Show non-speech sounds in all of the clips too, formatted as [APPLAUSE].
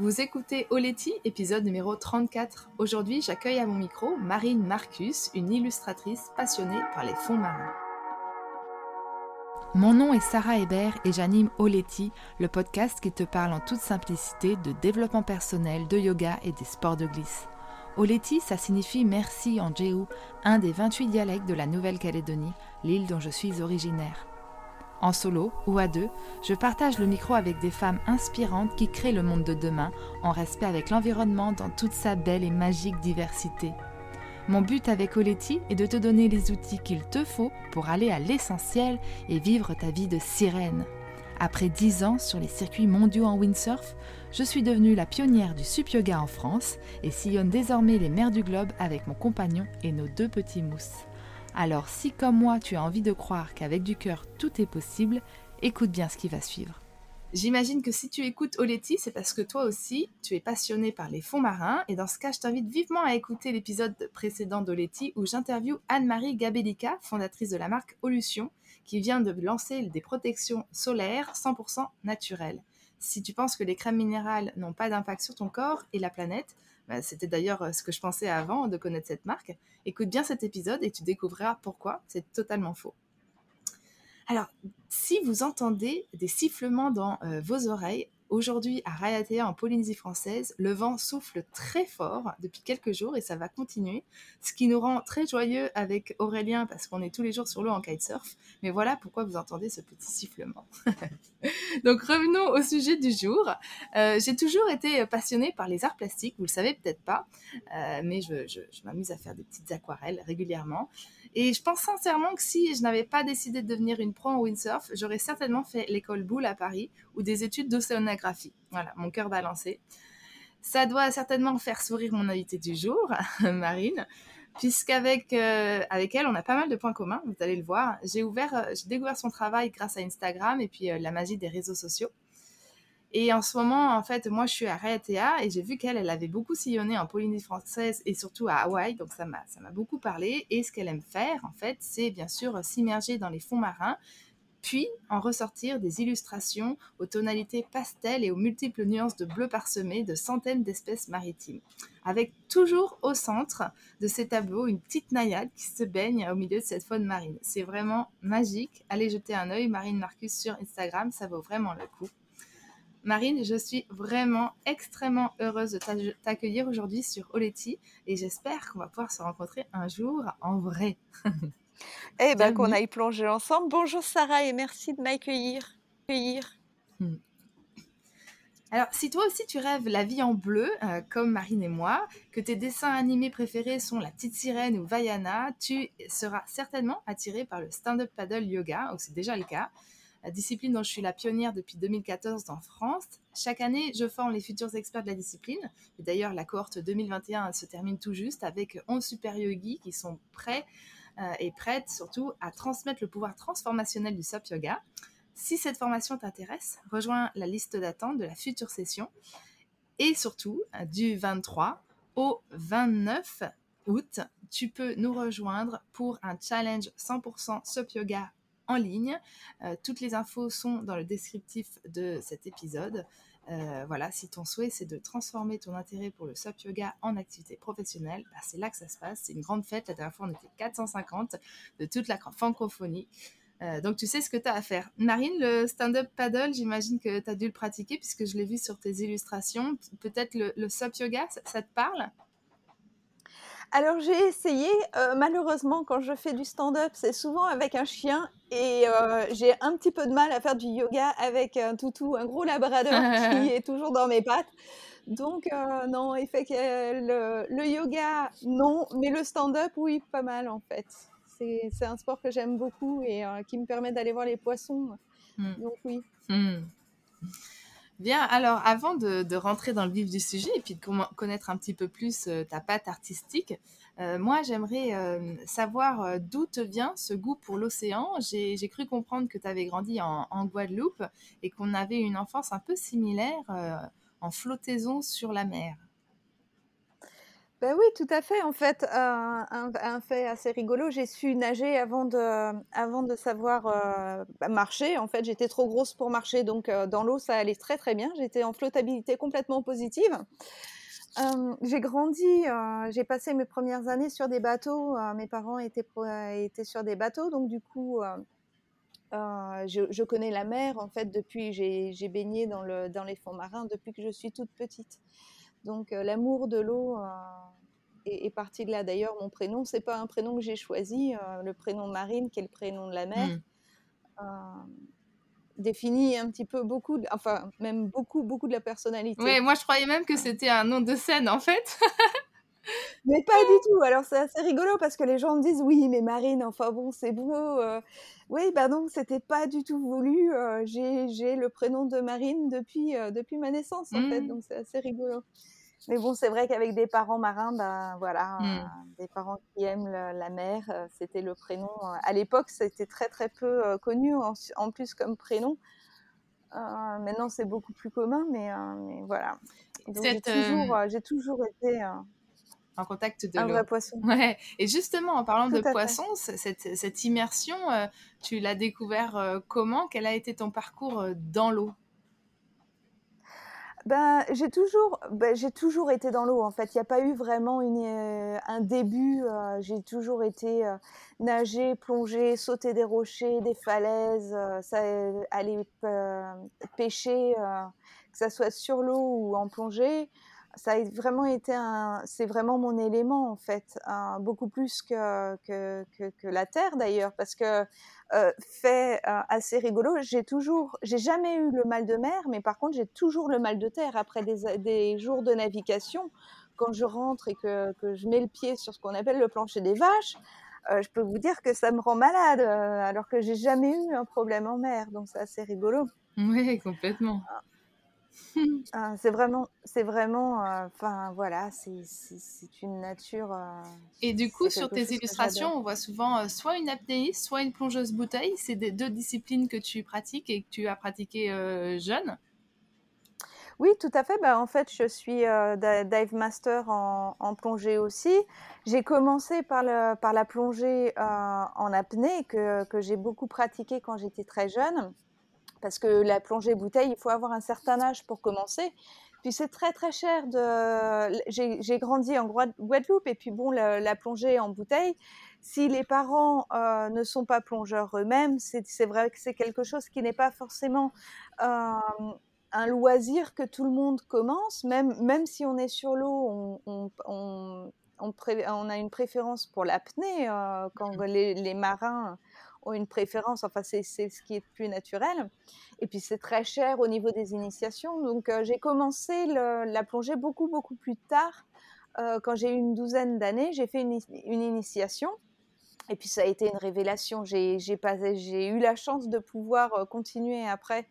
Vous écoutez Oleti, épisode numéro 34. Aujourd'hui, j'accueille à mon micro Marine Marcus, une illustratrice passionnée par les fonds marins. Mon nom est Sarah Hébert et j'anime Oleti, le podcast qui te parle en toute simplicité de développement personnel, de yoga et des sports de glisse. Oleti, ça signifie merci en Jéhu, un des 28 dialectes de la Nouvelle-Calédonie, l'île dont je suis originaire. En solo ou à deux, je partage le micro avec des femmes inspirantes qui créent le monde de demain en respect avec l'environnement dans toute sa belle et magique diversité. Mon but avec Oletti est de te donner les outils qu'il te faut pour aller à l'essentiel et vivre ta vie de sirène. Après dix ans sur les circuits mondiaux en windsurf, je suis devenue la pionnière du sup yoga en France et sillonne désormais les mers du globe avec mon compagnon et nos deux petits mousses. Alors si comme moi tu as envie de croire qu'avec du cœur tout est possible, écoute bien ce qui va suivre. J'imagine que si tu écoutes Oleti, c'est parce que toi aussi, tu es passionné par les fonds marins. Et dans ce cas, je t'invite vivement à écouter l'épisode précédent d'Oleti où j'interviewe Anne-Marie Gabellica, fondatrice de la marque Olution, qui vient de lancer des protections solaires 100% naturelles. Si tu penses que les crèmes minérales n'ont pas d'impact sur ton corps et la planète, bah, c'était d'ailleurs euh, ce que je pensais avant de connaître cette marque. Écoute bien cet épisode et tu découvriras pourquoi c'est totalement faux. Alors, si vous entendez des sifflements dans euh, vos oreilles, Aujourd'hui, à Raiatea, en Polynésie française, le vent souffle très fort depuis quelques jours et ça va continuer, ce qui nous rend très joyeux avec Aurélien parce qu'on est tous les jours sur l'eau en kitesurf. Mais voilà pourquoi vous entendez ce petit sifflement. [LAUGHS] Donc revenons au sujet du jour. Euh, j'ai toujours été passionnée par les arts plastiques, vous le savez peut-être pas, euh, mais je, je m'amuse à faire des petites aquarelles régulièrement. Et je pense sincèrement que si je n'avais pas décidé de devenir une pro en windsurf, j'aurais certainement fait l'école Boulle à Paris ou des études d'océanographie. Voilà, mon cœur balancé. Ça doit certainement faire sourire mon invité du jour, [LAUGHS] Marine, puisqu'avec euh, avec elle, on a pas mal de points communs, vous allez le voir. J'ai ouvert, euh, découvert son travail grâce à Instagram et puis euh, la magie des réseaux sociaux. Et en ce moment, en fait, moi, je suis à Raiatea et j'ai vu qu'elle, elle avait beaucoup sillonné en Polynésie française et surtout à Hawaï. Donc, ça m'a, ça m'a beaucoup parlé. Et ce qu'elle aime faire, en fait, c'est bien sûr s'immerger dans les fonds marins, puis en ressortir des illustrations aux tonalités pastel et aux multiples nuances de bleu parsemé de centaines d'espèces maritimes. Avec toujours au centre de ces tableaux une petite naïade qui se baigne au milieu de cette faune marine. C'est vraiment magique. Allez jeter un œil, Marine Marcus sur Instagram, ça vaut vraiment le coup. Marine, je suis vraiment extrêmement heureuse de t'accueillir aujourd'hui sur Oleti et j'espère qu'on va pouvoir se rencontrer un jour en vrai. [LAUGHS] eh bien, qu'on aille plonger ensemble. Bonjour Sarah et merci de m'accueillir. Hmm. Alors, si toi aussi tu rêves la vie en bleu, euh, comme Marine et moi, que tes dessins animés préférés sont La Petite Sirène ou Vaiana, tu seras certainement attiré par le stand-up paddle yoga, ou c'est déjà le cas la discipline dont je suis la pionnière depuis 2014 en France. Chaque année, je forme les futurs experts de la discipline. D'ailleurs, la cohorte 2021 se termine tout juste avec 11 super yogis qui sont prêts euh, et prêtes surtout à transmettre le pouvoir transformationnel du SOP Yoga. Si cette formation t'intéresse, rejoins la liste d'attente de la future session. Et surtout, euh, du 23 au 29 août, tu peux nous rejoindre pour un challenge 100% SOP Yoga en ligne. Euh, toutes les infos sont dans le descriptif de cet épisode. Euh, voilà, si ton souhait c'est de transformer ton intérêt pour le SOP yoga en activité professionnelle, bah, c'est là que ça se passe. C'est une grande fête. La dernière fois, on était 450 de toute la francophonie. Euh, donc, tu sais ce que tu as à faire. Marine, le stand-up paddle, j'imagine que tu as dû le pratiquer puisque je l'ai vu sur tes illustrations. Peut-être le, le yoga, ça te parle? Alors j'ai essayé, euh, malheureusement quand je fais du stand-up, c'est souvent avec un chien et euh, j'ai un petit peu de mal à faire du yoga avec un toutou, un gros labrador [LAUGHS] qui est toujours dans mes pattes. Donc euh, non, effectivement, le, yoga, non, mais le stand-up, oui, pas mal en fait. C'est un sport que j'aime beaucoup et qui me permet d'aller voir les poissons. Mmh. Donc oui. Mmh. Bien, alors avant de, rentrer dans le vif du sujet et puis de connaître un petit peu plus euh, ta patte artistique, euh, moi j'aimerais euh, savoir d'où te vient ce goût pour l'océan? J'ai cru comprendre que tu avais grandi en, Guadeloupe et qu'on avait une enfance un peu similaire en flottaison sur la mer. Ben oui, tout à fait. En fait, un, fait assez rigolo, j'ai su nager avant de, avant de savoir euh, bah, marcher. En fait, j'étais trop grosse pour marcher, donc euh, dans l'eau, ça allait très très bien. J'étais en flottabilité complètement positive. Euh, j'ai grandi, j'ai passé mes premières années sur des bateaux. mes parents étaient, étaient sur des bateaux, donc du coup, je, je, connais la mer. En fait, depuis, j'ai baigné dans, le, dans les fonds marins depuis que je suis toute petite. Donc euh, l'amour de l'eau euh, est, parti de là. D'ailleurs, mon prénom, c'est pas un prénom que j'ai choisi. Euh, le prénom Marine, qui est le prénom de la mer, mmh. définit un petit peu beaucoup, enfin même beaucoup, beaucoup de la personnalité. Oui, moi je croyais même que c'était un nom de scène en fait. [LAUGHS] mais pas du tout. Alors c'est assez rigolo parce que les gens me disent oui, mais Marine, enfin bon, c'est beau. Oui, bah non, c'était pas du tout voulu. j'ai le prénom de Marine depuis, depuis ma naissance en fait, mmh. donc c'est assez rigolo. Mais bon, c'est vrai qu'avec des parents marins, ben voilà, mmh. des parents qui aiment la mer, c'était le prénom. à l'époque, c'était très très peu connu en, plus comme prénom. maintenant, c'est beaucoup plus commun, mais, voilà. J'ai toujours, j'ai toujours été en contact de un vrai poisson. Ouais. Et justement, en parlant de poisson, cette, cette, immersion, tu l'as découvert comment? Quel a été ton parcours dans l'eau? Ben, j'ai toujours, ben, j'ai toujours été dans l'eau. En fait, il n'y a pas eu vraiment une, euh, un début. Euh, j'ai toujours été euh, nager, plonger, sauter des rochers, des falaises, ça, aller pêcher, que ça soit sur l'eau ou en plongée. Ça a vraiment été un, c'est vraiment mon élément en fait, beaucoup plus que, que, que, que la terre d'ailleurs, parce que euh, fait euh, assez rigolo. J'ai toujours, j'ai jamais eu le mal de mer, mais par contre j'ai toujours le mal de terre après des, des jours de navigation. Quand je rentre et que, que, je mets le pied sur ce qu'on appelle le plancher des vaches, euh, je peux vous dire que ça me rend malade, alors que j'ai jamais eu un problème en mer. Donc c'est assez rigolo. Oui, complètement. [LAUGHS] Ah. C'est vraiment, c'est vraiment, euh, enfin voilà, c'est une nature. Euh, et du coup, sur tes illustrations, on voit souvent euh, soit une apnéiste, soit une plongeuse bouteille. C'est des deux disciplines que tu pratiques et que tu as pratiquées jeune. Oui, tout à fait. Bah, en fait, je suis dive master en, en plongée aussi. J'ai commencé par, le, par la plongée en apnée que, que j'ai beaucoup pratiquée quand j'étais très jeune parce que la plongée bouteille, il faut avoir un certain âge pour commencer. Puis c'est très très cher de. J'ai grandi en Guadeloupe et puis bon, la, plongée en bouteille, si les parents euh, ne sont pas plongeurs eux-mêmes, c'est vrai que c'est quelque chose qui n'est pas forcément euh, un loisir que tout le monde commence, même, même si on est sur l'eau, on, on, on, a une préférence pour l'apnée euh, quand mmh. les, les marins une préférence. Enfin, c'est ce qui est plus naturel. Et puis, c'est très cher au niveau des initiations. Donc, euh, j'ai commencé la plongée beaucoup, beaucoup plus tard. Euh, quand j'ai eu une douzaine d'années, j'ai fait une, initiation. Et puis, ça a été une révélation. J'ai eu la chance de pouvoir euh, continuer après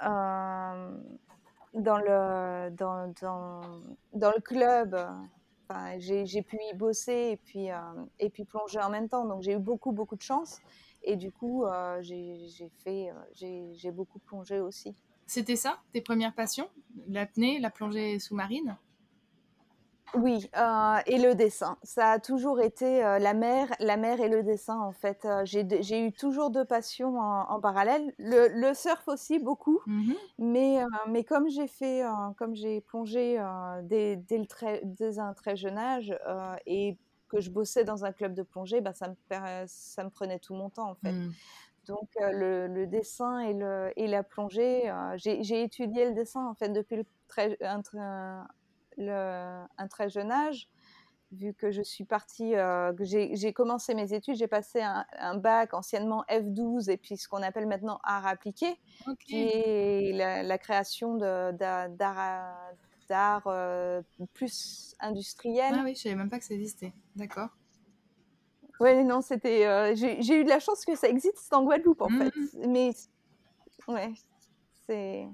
dans, le, dans, dans, dans le club. Enfin, j'ai pu y bosser et puis, et puis plonger en même temps. Donc j'ai eu beaucoup, beaucoup de chance. Et du coup, euh, j'ai fait, euh, j'ai beaucoup plongé aussi. C'était ça, tes premières passions? L'apnée, la plongée sous-marine? Oui, euh, et le dessin. Ça a toujours été la mer, la mer et le dessin en fait. j'ai eu toujours deux passions en, parallèle. Le, surf aussi beaucoup, mmh mais, mais comme j'ai fait, comme j'ai plongé dès, dès, le très, dès un très jeune âge et que je bossais dans un club de plongée, bah, ça, me, ça me prenait tout mon temps en fait. Mmh. Donc euh, le, dessin et, le, et la plongée, euh, j'ai étudié le dessin en fait depuis le très, un, le, un très jeune âge, vu que je suis partie, euh, j'ai commencé mes études, j'ai passé un, bac anciennement F12 et puis ce qu'on appelle maintenant art appliqué, qui est la, création d'art d'art euh, plus industriel. Ah oui, je savais même pas que ça existait. D'accord. Oui, non, c'était. Euh, j'ai eu de la chance que ça existe en Guadeloupe, en fait. Mmh. Mais, ouais, c'est.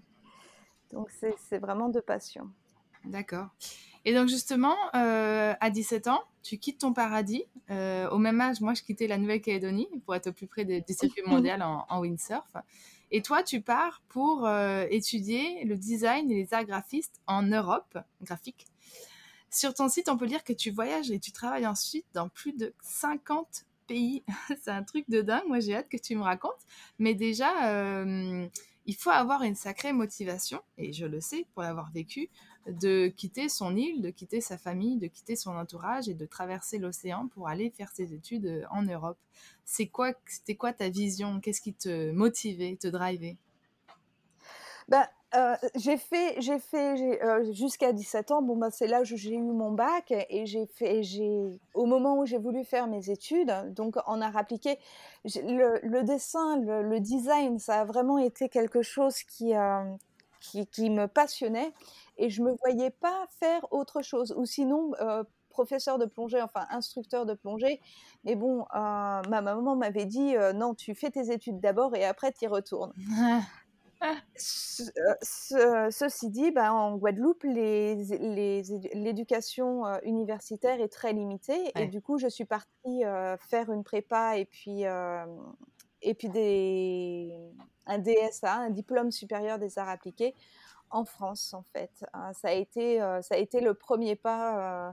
Donc, c'est vraiment de passion. D'accord. Et donc, justement, euh, à 17 ans, tu quittes ton paradis. au même âge, moi, je quittais la Nouvelle-Calédonie pour être au plus près du circuit [LAUGHS] mondial en, en windsurf. Et toi, tu pars pour euh, étudier le design et les arts graphistes en Europe, graphique. Sur ton site, on peut lire que tu voyages et tu travailles ensuite dans plus de 50 pays. [LAUGHS] c'est un truc de dingue. Moi, j'ai hâte que tu me racontes. Mais déjà, euh, il faut avoir une sacrée motivation, et je le sais pour l'avoir vécu, de quitter son île, de quitter sa famille, de quitter son entourage et de traverser l'océan pour aller faire ses études euh, en Europe. C'est quoi, c'était quoi ta vision? Qu'est-ce qui te motivait, te drivait? Bah, euh, j'ai fait, j'ai fait euh, jusqu'à 17 ans. Bon, bah, c'est là où j'ai eu mon bac et j'ai fait, j'ai, au moment où j'ai voulu faire mes études, donc en art appliqué, le, dessin, le, design, ça a vraiment été quelque chose qui, qui, qui, me passionnait et je me voyais pas faire autre chose. Ou sinon, euh, professeur de plongée, enfin instructeur de plongée. Mais bon, euh, ma maman m'avait dit euh, non, tu fais tes études d'abord et après tu y retournes. Ceci dit, bah, en Guadeloupe, l'éducation universitaire est très limitée et du coup, je suis partie faire une prépa et puis, et puis des, un DSA, un diplôme supérieur des arts appliqués en France, en fait. Hein, ça, a été, euh, ça a été le premier pas euh,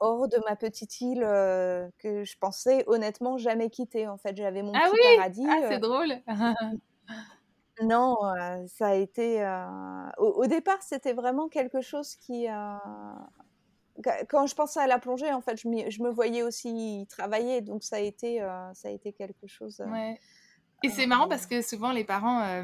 hors de ma petite île euh, que je pensais honnêtement jamais quitter. En fait, j'avais mon ah petit oui paradis. Ah, c'est drôle. [LAUGHS] non, ça a été. Au, départ, c'était vraiment quelque chose qui. Quand je pensais à la plongée, en fait, je, je me voyais aussi travailler, donc ça a été, ça a été quelque chose. Ouais. Et c'est marrant parce que souvent les parents,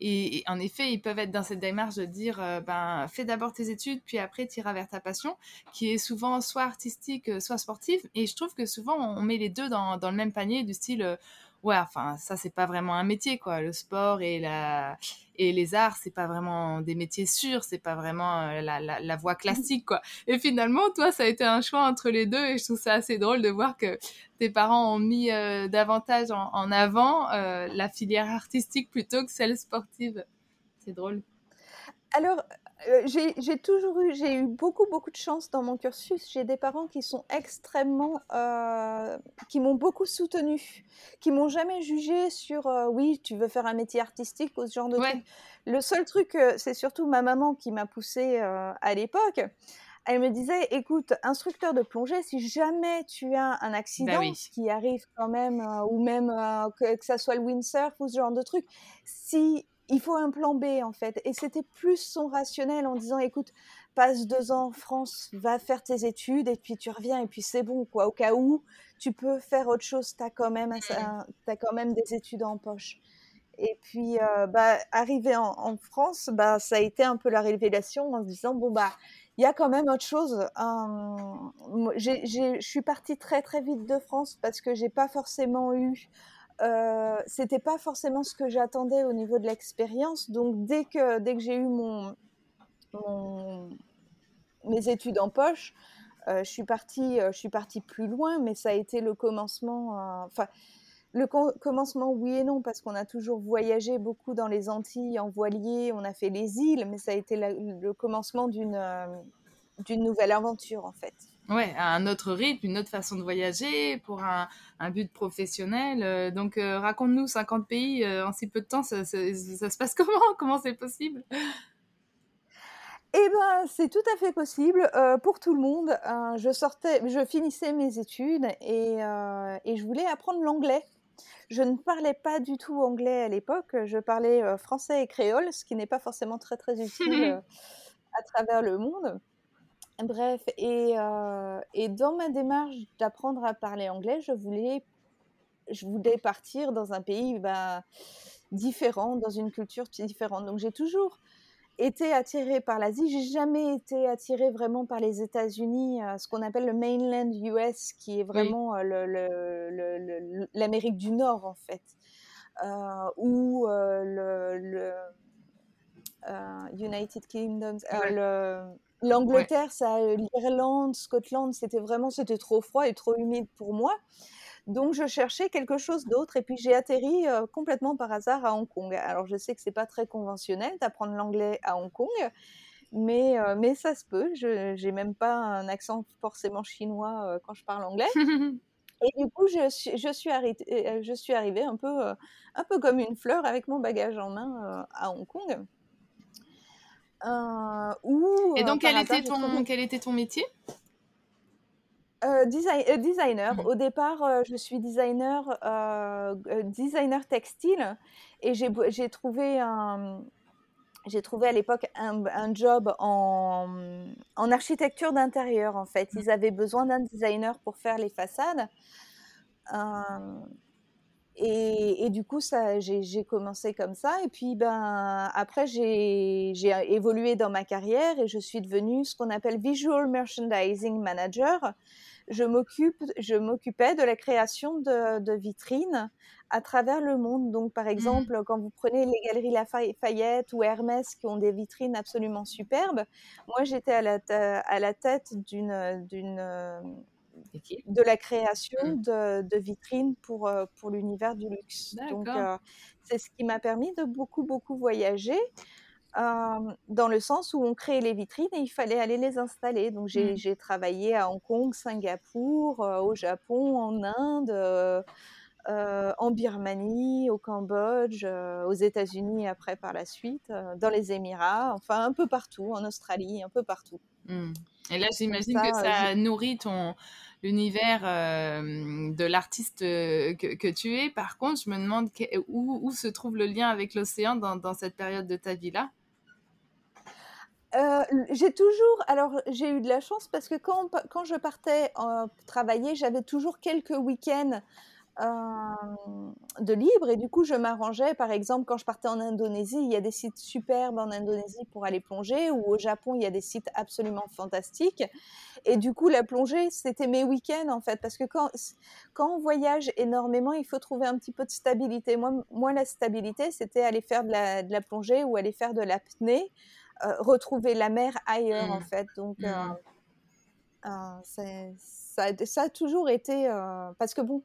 et, en effet, ils peuvent être dans cette démarche de dire, ben, fais d'abord tes études, puis après tu iras vers ta passion, qui est souvent soit artistique, soit sportive. Et je trouve que souvent on met les deux dans, dans le même panier, du style, ouais, enfin, ça, c'est pas vraiment un métier, quoi. Le sport et, la... et les arts, c'est pas vraiment des métiers sûrs, c'est pas vraiment euh, la, la, voie classique, quoi. Et finalement, toi, ça a été un choix entre les deux et je trouve ça assez drôle de voir que tes parents ont mis euh, davantage en, avant euh, la filière artistique plutôt que celle sportive. C'est drôle. Alors, euh, j'ai toujours eu, j'ai eu beaucoup, beaucoup de chance dans mon cursus. J'ai des parents qui sont extrêmement, euh, qui m'ont beaucoup soutenu, qui m'ont jamais jugé sur, euh, oui, tu veux faire un métier artistique ou ce genre de truc. Le seul truc, c'est surtout ma maman qui m'a poussée à l'époque. Elle me disait, écoute, instructeur de plongée, si jamais tu as un bah accident, ce qui arrive quand même, ou même que, que, ça soit le windsurf ou ce genre de truc, si il faut un plan B en fait. Et c'était plus son rationnel en disant écoute, passe deux ans en France, va faire tes études et puis tu reviens et puis c'est bon quoi. Au cas où tu peux faire autre chose, tu as, quand même as quand même des études en poche. Et puis, euh, bah, arrivé en, France, bah, ça a été un peu la révélation en se disant bon bah il y a quand même autre chose. je suis partie très très vite de France parce que j'ai pas forcément eu euh, c'était pas forcément ce que j'attendais au niveau de l'expérience. Donc dès que dès que j'ai eu mon, mes études en poche, euh, je suis partie euh, je suis partie plus loin, mais ça a été le commencement. Enfin le commencement, oui et non, parce qu'on a toujours voyagé beaucoup dans les Antilles en voilier, on a fait les îles, mais ça a été le commencement d'une d'une nouvelle aventure en fait. Ouais, un autre rythme, une autre façon de voyager pour un, un but professionnel. Euh, donc, euh, raconte-nous 50 pays euh, en si peu de temps, ça, ça, se passe [LAUGHS] comment? Comment c'est possible? Eh ben, c'est tout à fait possible pour tout le monde. je sortais, je finissais mes études et, et je voulais apprendre l'anglais. Je ne parlais pas du tout anglais à l'époque. Je parlais français et créole, ce qui n'est pas forcément très très utile [LAUGHS] à travers le monde. Bref, et, euh, et dans ma démarche d'apprendre à parler anglais, je voulais, je voulais partir dans un pays bah, différent, dans une culture différente. Donc j'ai toujours été attirée par l'Asie. J'ai jamais été attirée vraiment par les États-Unis, euh, ce qu'on appelle le mainland US, qui est vraiment euh, l'Amérique du Nord en fait, ou le, United Kingdom, le L'Angleterre, ça, l'Irlande, Scotland, c'était vraiment, c'était trop froid et trop humide pour moi. Donc je cherchais quelque chose d'autre et puis j'ai atterri complètement par hasard à Hong Kong. Alors je sais que c'est pas très conventionnel d'apprendre l'anglais à Hong Kong, mais, mais ça se peut. Je n'ai même pas un accent forcément chinois quand je parle anglais. [LAUGHS] Et du coup, je suis, je suis, arrêtée, je suis arrivée un peu, un peu comme une fleur avec mon bagage en main à Hong Kong. Euh, où. Et donc, quel, était ton, quel était ton métier? Designer. Mmh. Au départ, je suis designer, designer textile et j'ai trouvé un, j'ai trouvé à l'époque un, job en, en architecture d'intérieur, en fait. Ils avaient besoin d'un designer pour faire les façades. Euh, et, et, du coup, j'ai commencé comme ça. Et puis, ben, après, j'ai évolué dans ma carrière et je suis devenue ce qu'on appelle Visual Merchandising Manager. Je m'occupais de la création de, de vitrines à travers le monde. Donc, par mmh. exemple, quand vous prenez les galeries Lafayette ou Hermès qui ont des vitrines absolument superbes, moi j'étais à la, à la tête d'une, de la création mmh. de, de, vitrines pour, euh, pour l'univers du luxe. Donc, euh, c'est ce qui m'a permis de beaucoup, beaucoup voyager. Euh, dans le sens où on créait les vitrines et il fallait aller les installer. Donc j'ai, mmh. travaillé à Hong Kong, Singapour, au Japon, en Inde, euh, en Birmanie, au Cambodge, aux États-Unis après par la suite, dans les Émirats, enfin un peu partout, en Australie, un peu partout. Mmh. Et là, j'imagine que ça nourrit ton l'univers de l'artiste que, tu es. Par contre, je me demande où, se trouve le lien avec l'océan dans, cette période de ta vie-là? J'ai toujours, alors j'ai eu de la chance parce que quand, quand je partais travailler, j'avais toujours quelques week-ends de libre et du coup je m'arrangeais par exemple quand je partais en Indonésie il y a des sites superbes en Indonésie pour aller plonger ou au Japon il y a des sites absolument fantastiques et du coup la plongée c'était mes week-ends en fait parce que quand, quand on voyage énormément il faut trouver un petit peu de stabilité moi, moi la stabilité c'était aller faire de la, de la, plongée ou aller faire de l'apnée euh, retrouver la mer ailleurs en mmh. fait donc mmh. euh, euh, c'est ça, a toujours été euh, parce que bon,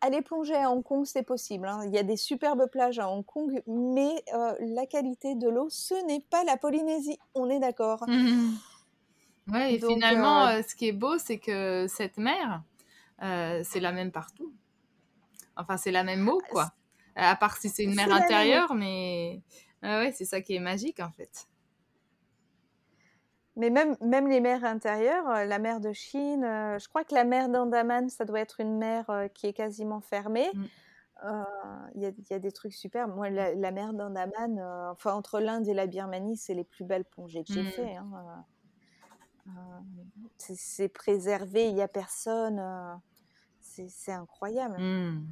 aller plonger à Hong Kong c'est possible. Hein. Il y a des superbes plages à Hong Kong, mais euh, la qualité de l'eau, ce n'est pas la Polynésie. On est d'accord. Mmh ouais, et finalement, euh, ce qui est beau, c'est que cette mer, c'est la même partout. Enfin, c'est la même eau, quoi. À part si c'est une mer intérieure, mais ouais, c'est ça qui est magique en fait. Mais même, même les mers intérieures, euh, la mer de Chine, euh, je crois que la mer d'Andaman, ça doit être une mer euh, qui est quasiment fermée. Mm. Il y, a des trucs super. Moi, la, mer d'Andaman, enfin, entre l'Inde et la Birmanie, c'est les plus belles plongées que j'ai faites. fait. Hein, c'est préservé, il n'y a personne. c'est incroyable. Mm.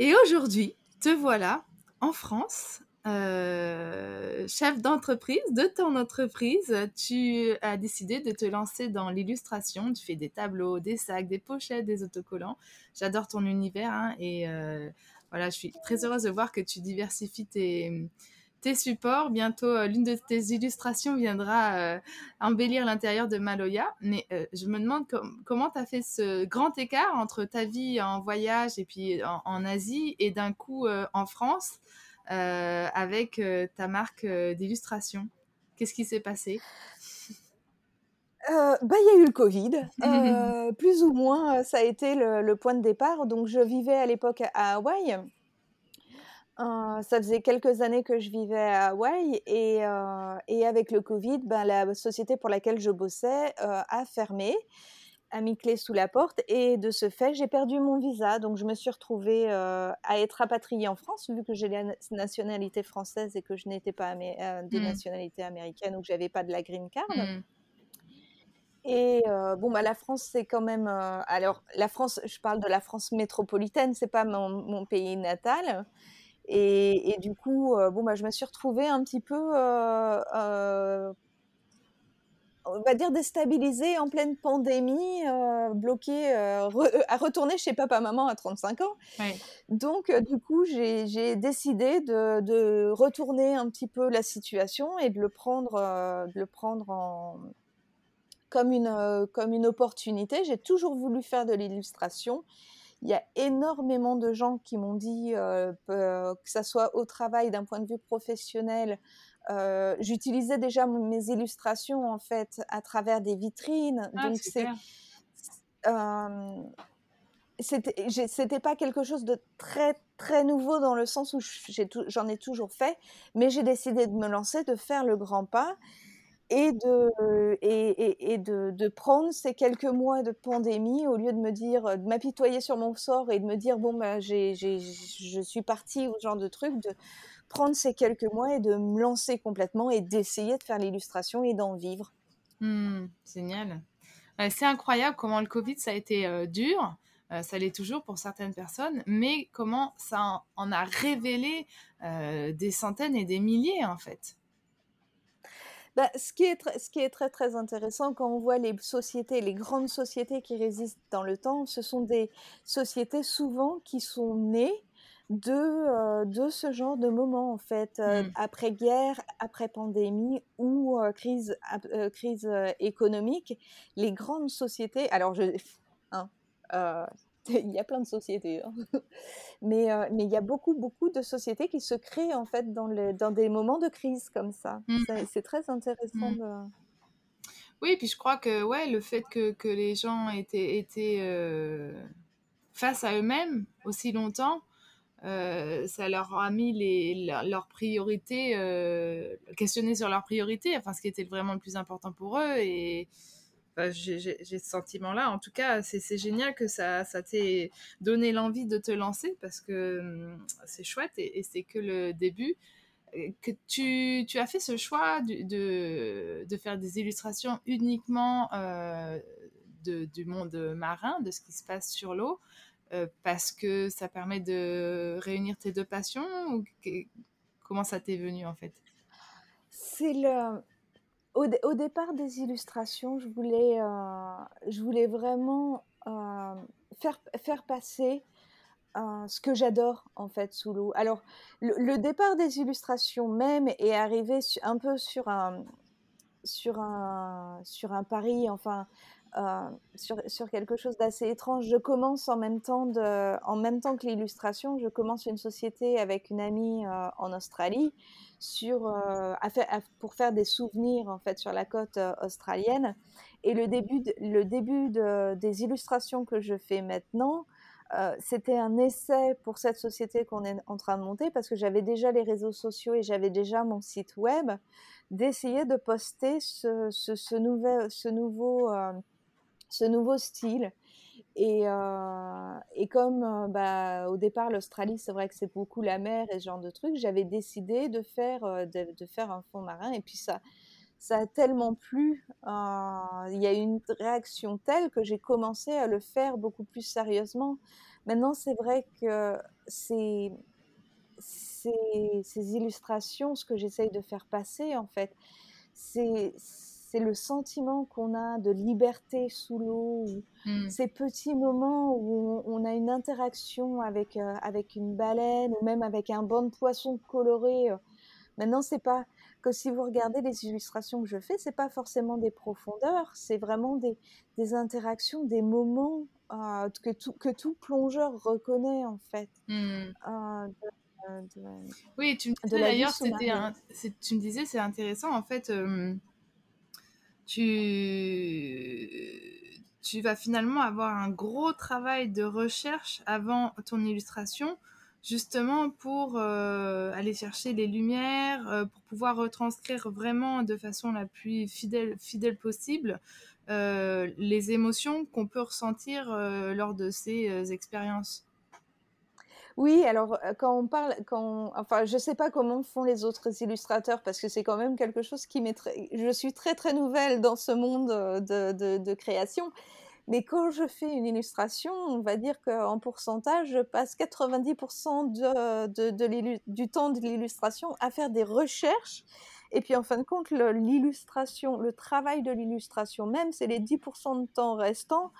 Et aujourd'hui, te voilà en France euh, chef d'entreprise de ton entreprise, tu as décidé de te lancer dans l'illustration. Tu fais des tableaux, des sacs, des pochettes, des autocollants. J'adore ton univers hein, et euh, voilà, je suis très heureuse de voir que tu diversifies tes, supports. Bientôt, euh, l'une de tes illustrations viendra embellir l'intérieur de Maloya. Mais je me demande comment tu as fait ce grand écart entre ta vie en voyage et puis en Asie et d'un coup en France. Euh, avec euh, ta marque euh, d'illustration. Qu'est-ce qui s'est passé? Bah, il y a eu le Covid, [LAUGHS] plus ou moins, ça a été le, point de départ. Donc, je vivais à l'époque à Hawaï. ça faisait quelques années que je vivais à Hawaï et, et avec le Covid, ben, la société pour laquelle je bossais a fermé a mis clé sous la porte et de ce fait, j'ai perdu mon visa. Donc, je me suis retrouvée euh, à être rapatriée en France, vu que j'ai la nationalité française et que je n'étais pas euh, de mmh. nationalité américaine ou que j'avais pas de la green card. Mmh. Et euh, bon, bah, la France, c'est quand même. alors, la France, je parle de la France métropolitaine, c'est pas mon, mon, pays natal. Et, et du coup, bon, bah, je me suis retrouvée un petit peu on va dire déstabilisée en pleine pandémie, euh, bloquée, euh, euh, à retourner chez papa-maman à 35 ans. Donc, du coup, j'ai décidé de, retourner un petit peu la situation et de le prendre, de le prendre en, comme, une, comme une opportunité. J'ai toujours voulu faire de l'illustration. Il y a énormément de gens qui m'ont dit, que ça soit au travail d'un point de vue professionnel, euh, j'utilisais déjà mes illustrations en fait à travers des vitrines. Ah, donc c'est c'était pas quelque chose de très très nouveau dans le sens où j'en ai, toujours fait, mais j'ai décidé de me lancer, de faire le grand pas. et de, et, et, de, de, prendre ces quelques mois de pandémie au lieu de me dire, de m'apitoyer sur mon sort et de me dire bon bah j'ai, je suis partie ou ce genre de truc, de prendre ces quelques mois et de me lancer complètement et d'essayer de faire l'illustration et d'en vivre. Mmh, génial. c'est incroyable comment le Covid ça a été euh, dur. Euh, ça l'est toujours pour certaines personnes, mais comment ça en, a révélé euh, des centaines et des milliers en fait. Bah, ce, qui est ce qui est très très intéressant quand on voit les sociétés, les grandes sociétés qui résistent dans le temps, ce sont des sociétés souvent qui sont nées de, euh, de ce genre de moment en fait, euh, mmh. après guerre, après pandémie ou euh, crise, crise économique, les grandes sociétés, alors je, hein, [LAUGHS] il y a plein de sociétés, hein. [LAUGHS] mais, mais il y a beaucoup, beaucoup de sociétés qui se créent en fait dans, dans des moments de crise comme ça. Mmh. C'est très intéressant mmh. Oui, puis je crois que ouais, le fait que, que les gens étaient, étaient face à eux-mêmes aussi longtemps, ça leur a mis leurs priorités, questionner sur leurs priorités, enfin ce qui était vraiment le plus important pour eux. Et, j'ai ce sentiment-là. En tout cas, c'est génial que ça, t'ait donné l'envie de te lancer parce que hum, c'est chouette et, c'est que le début. Que tu, as fait ce choix de, faire des illustrations uniquement euh, du monde marin, de ce qui se passe sur l'eau, euh, parce que ça permet de réunir tes deux passions comment ça t'est venu en fait? C'est le au, départ des illustrations, je voulais, euh, je voulais vraiment euh, faire, faire passer ce que j'adore en fait sous l'eau. Alors, le, départ des illustrations même est arrivé un peu sur un, sur un, sur un pari, enfin, sur, sur, quelque chose d'assez étrange. Je commence en même temps, en même temps que l'illustration, je commence une société avec une amie en Australie sur, euh, pour faire des souvenirs en fait sur la côte euh, australienne. Et le début, le début des illustrations que je fais maintenant, euh, c'était un essai pour cette société qu'on est en train de monter parce que j'avais déjà les réseaux sociaux et j'avais déjà mon site web, d'essayer de poster ce, ce, ce, ce, nouveau, ce nouveau style et, euh, et comme euh, bah, au départ, l'Australie, c'est vrai que c'est beaucoup la mer et ce genre de trucs, j'avais décidé de faire, euh, de, faire un fond marin. Et puis ça, ça a tellement plu, il y a eu une réaction telle que j'ai commencé à le faire beaucoup plus sérieusement. Maintenant, c'est vrai que c'est ces illustrations, ce que j'essaye de faire passer, en fait, c'est c'est le sentiment qu'on a de liberté sous l'eau, mmh. ces petits moments où on, a une interaction avec, euh, avec une baleine ou même avec un banc de poissons coloré. Euh. Maintenant, c'est pas que si vous regardez les illustrations que je fais, c'est pas forcément des profondeurs, c'est vraiment des, des, interactions, des moments euh, que, tout, que tout plongeur reconnaît en fait. Mmh. oui, tu me disais d'ailleurs, tu me disais, c'est intéressant en fait tu, tu vas finalement avoir un gros travail de recherche avant ton illustration, justement pour euh, aller chercher les lumières, euh, pour pouvoir retranscrire vraiment de façon la plus fidèle, fidèle possible euh, les émotions qu'on peut ressentir lors de ces expériences. Oui, alors quand on parle, quand enfin, je sais pas comment font les autres illustrateurs parce que c'est quand même quelque chose qui m'est très... Je suis très très nouvelle dans ce monde de, de, création, mais quand je fais une illustration, on va dire qu'en pourcentage, je passe 90% de, de, du temps de l'illustration à faire des recherches. Et puis en fin de compte, l'illustration, le travail de l'illustration même, c'est les 10% de temps restants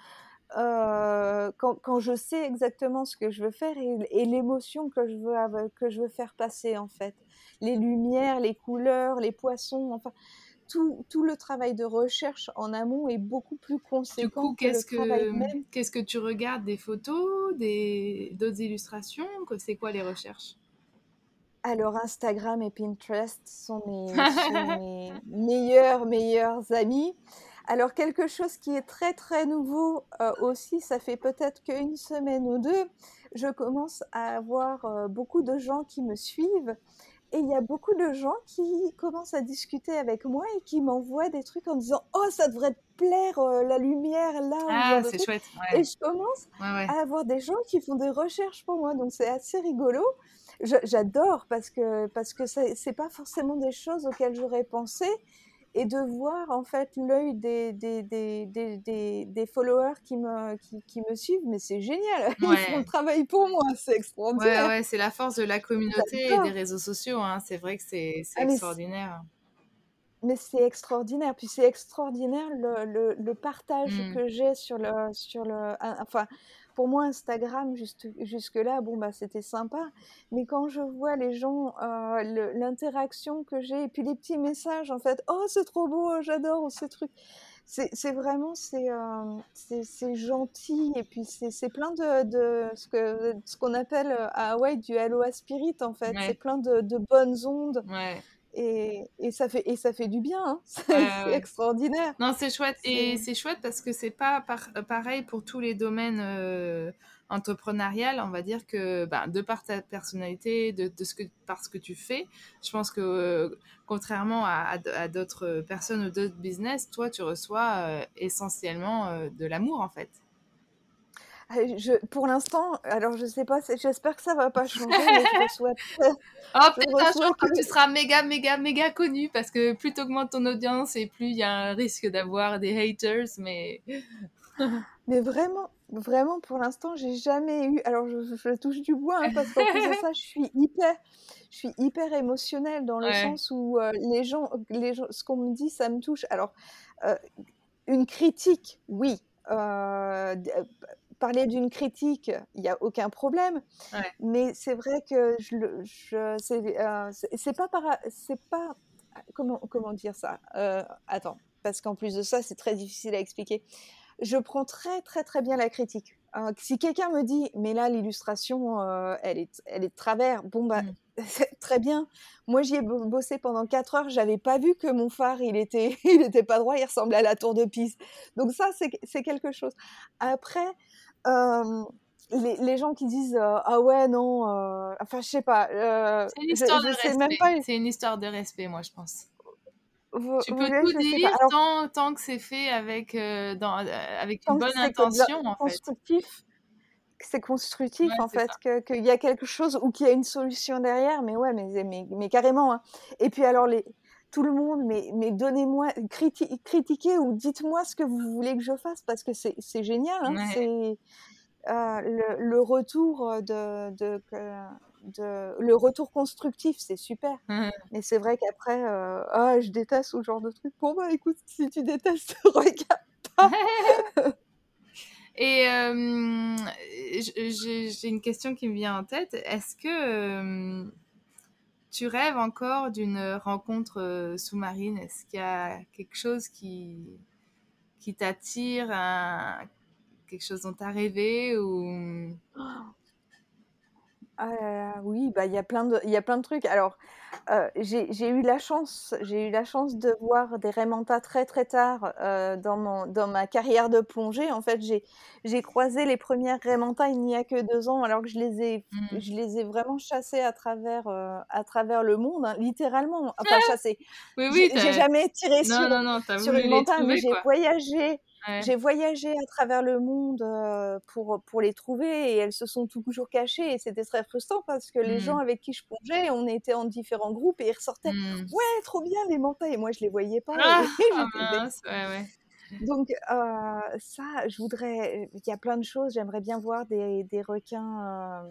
euh, quand, quand, je sais exactement ce que je veux faire et, l'émotion que je veux que je veux faire passer en fait, les lumières, les couleurs, les poissons, enfin tout, tout le travail de recherche en amont est beaucoup plus conséquent. Du coup, qu'est-ce que qu'est-ce que tu regardes des photos, des d'autres illustrations, c'est quoi les recherches? Alors Instagram et Pinterest sont mes, [LAUGHS] sont mes meilleurs meilleurs amis. Alors quelque chose qui est très très nouveau euh, aussi, ça fait peut-être qu'une semaine ou deux, je commence à avoir euh, beaucoup de gens qui me suivent Et il y a beaucoup de gens qui commencent à discuter avec moi et qui m'envoient des trucs en disant Oh, ça devrait te plaire, euh, la lumière là. Ah, c'est chouette. Et je commence à avoir des gens qui font des recherches pour moi. Donc c'est assez rigolo. J'adore parce que parce que c'est pas forcément des choses auxquelles j'aurais pensé et de voir en fait l'œil des, des, des, des, des followers qui me, qui, qui me suivent, mais c'est génial, [LAUGHS] ils font le travail pour moi, c'est extraordinaire. Ouais, ouais, c'est la force de la communauté et des réseaux sociaux, hein. c'est vrai que c'est ah, extraordinaire. Mais c'est extraordinaire, puis c'est extraordinaire le, le, le partage mmh. que j'ai sur le, sur le, enfin, pour moi, Instagram, juste, jusque-là, bon, bah, c'était sympa. Mais quand je vois les gens, euh, l'interaction que j'ai, et puis les petits messages, en fait, oh, c'est trop beau, oh, j'adore ces trucs. C'est vraiment, euh, c'est gentil, et puis c'est plein de, de ce qu'on ce qu'on appelle à Hawaï du Aloha Spirit, en fait. C'est plein de, de, bonnes ondes. Ouais. Et, et, ça fait, et ça fait du bien, hein. [LAUGHS] c'est extraordinaire. Non, c'est chouette. Et c'est chouette parce que c'est pas pareil pour tous les domaines euh, entrepreneurial. On va dire que ben, de par ta personnalité, de, de, ce que, par ce que tu fais, je pense que euh, contrairement à, à, d'autres personnes ou d'autres business, toi, tu reçois euh, essentiellement euh, de l'amour en fait. Je, pour l'instant, alors je sais pas, j'espère que ça va pas changer, mais je [LAUGHS] reçois. oh, peut-être un jour quand tu seras méga, méga, méga connu, parce que plus tu augmentes ton audience et plus il y a un risque d'avoir des haters, mais. [LAUGHS] mais vraiment, vraiment, pour l'instant, j'ai jamais eu. Alors je, je, touche du bois, hein, parce qu'en plus de [LAUGHS] ça, je suis hyper. Je suis hyper émotionnelle dans le sens où euh, les, gens, les gens, ce qu'on me dit, ça me touche. Alors, euh, une critique, oui. Euh, parler d'une critique, il n'y a aucun problème. Mais c'est vrai que je, je euh, c'est pas c'est pas comment comment dire ça. Euh, attends, parce qu'en plus de ça, c'est très difficile à expliquer. Je prends très très très bien la critique. Euh, si quelqu'un me dit, mais là l'illustration, elle est elle est de travers. Bon bah mmh. [LAUGHS] très bien. Moi, j'y ai bossé pendant 4 heures. J'avais pas vu que mon phare, il était, [LAUGHS] il était pas droit. Il ressemblait à la tour de Pise. Donc ça, c'est quelque chose. Après, les, les, gens qui disent ah ouais non enfin je sais pas c'est une histoire de respect c'est une histoire de respect moi je pense tu peux tout dire tant, tant, que c'est fait avec dans, avec une bonne intention en constructif, fait c'est constructif en fait qu'il y a quelque chose ou qu'il y a une solution derrière mais ouais mais mais, mais carrément hein. et puis alors les tout le monde, mais, mais donnez-moi, critiquez ou dites-moi ce que vous voulez que je fasse parce que c'est génial. Hein, C'est euh, le, retour de, de, de, le retour constructif, c'est super. Mais c'est vrai qu'après, euh, ah, je déteste ce genre de truc. Bon bah écoute, si tu détestes, [LAUGHS] regarde pas. [LAUGHS] Et euh, j'ai une question qui me vient en tête. Est-ce que tu rêves encore d'une rencontre euh, sous-marine? Est-ce qu'il y a quelque chose qui, qui t'attire, quelque chose dont tu as rêvé ou... Ah oui, bah, il y a plein de y a plein de trucs. Alors, euh, j'ai eu la chance j'ai eu la chance de voir des Raimentas très, très tard, euh, dans mon dans ma carrière de plongée. En fait, j'ai j'ai croisé les premières Raimentas il n'y a que deux ans, alors que je les ai mmh. je les ai vraiment chassées à travers, euh, à travers le monde, hein, littéralement. [LAUGHS] Enfin, chassées. Oui, oui, J'ai jamais tiré sur sur une montagne, mais j'ai voyagé j'ai voyagé à travers le monde pour, pour les trouver et elles se sont toujours cachées et c'était très frustrant parce que les gens mmh. avec qui je plongeais, on était en différents groupes et ils ressortaient mmh. Ouais, trop bien les montagnes !» et moi je les voyais pas. Ah, [LAUGHS] ah Donc ça, je voudrais... Il y a plein de choses, j'aimerais bien voir des, des requins...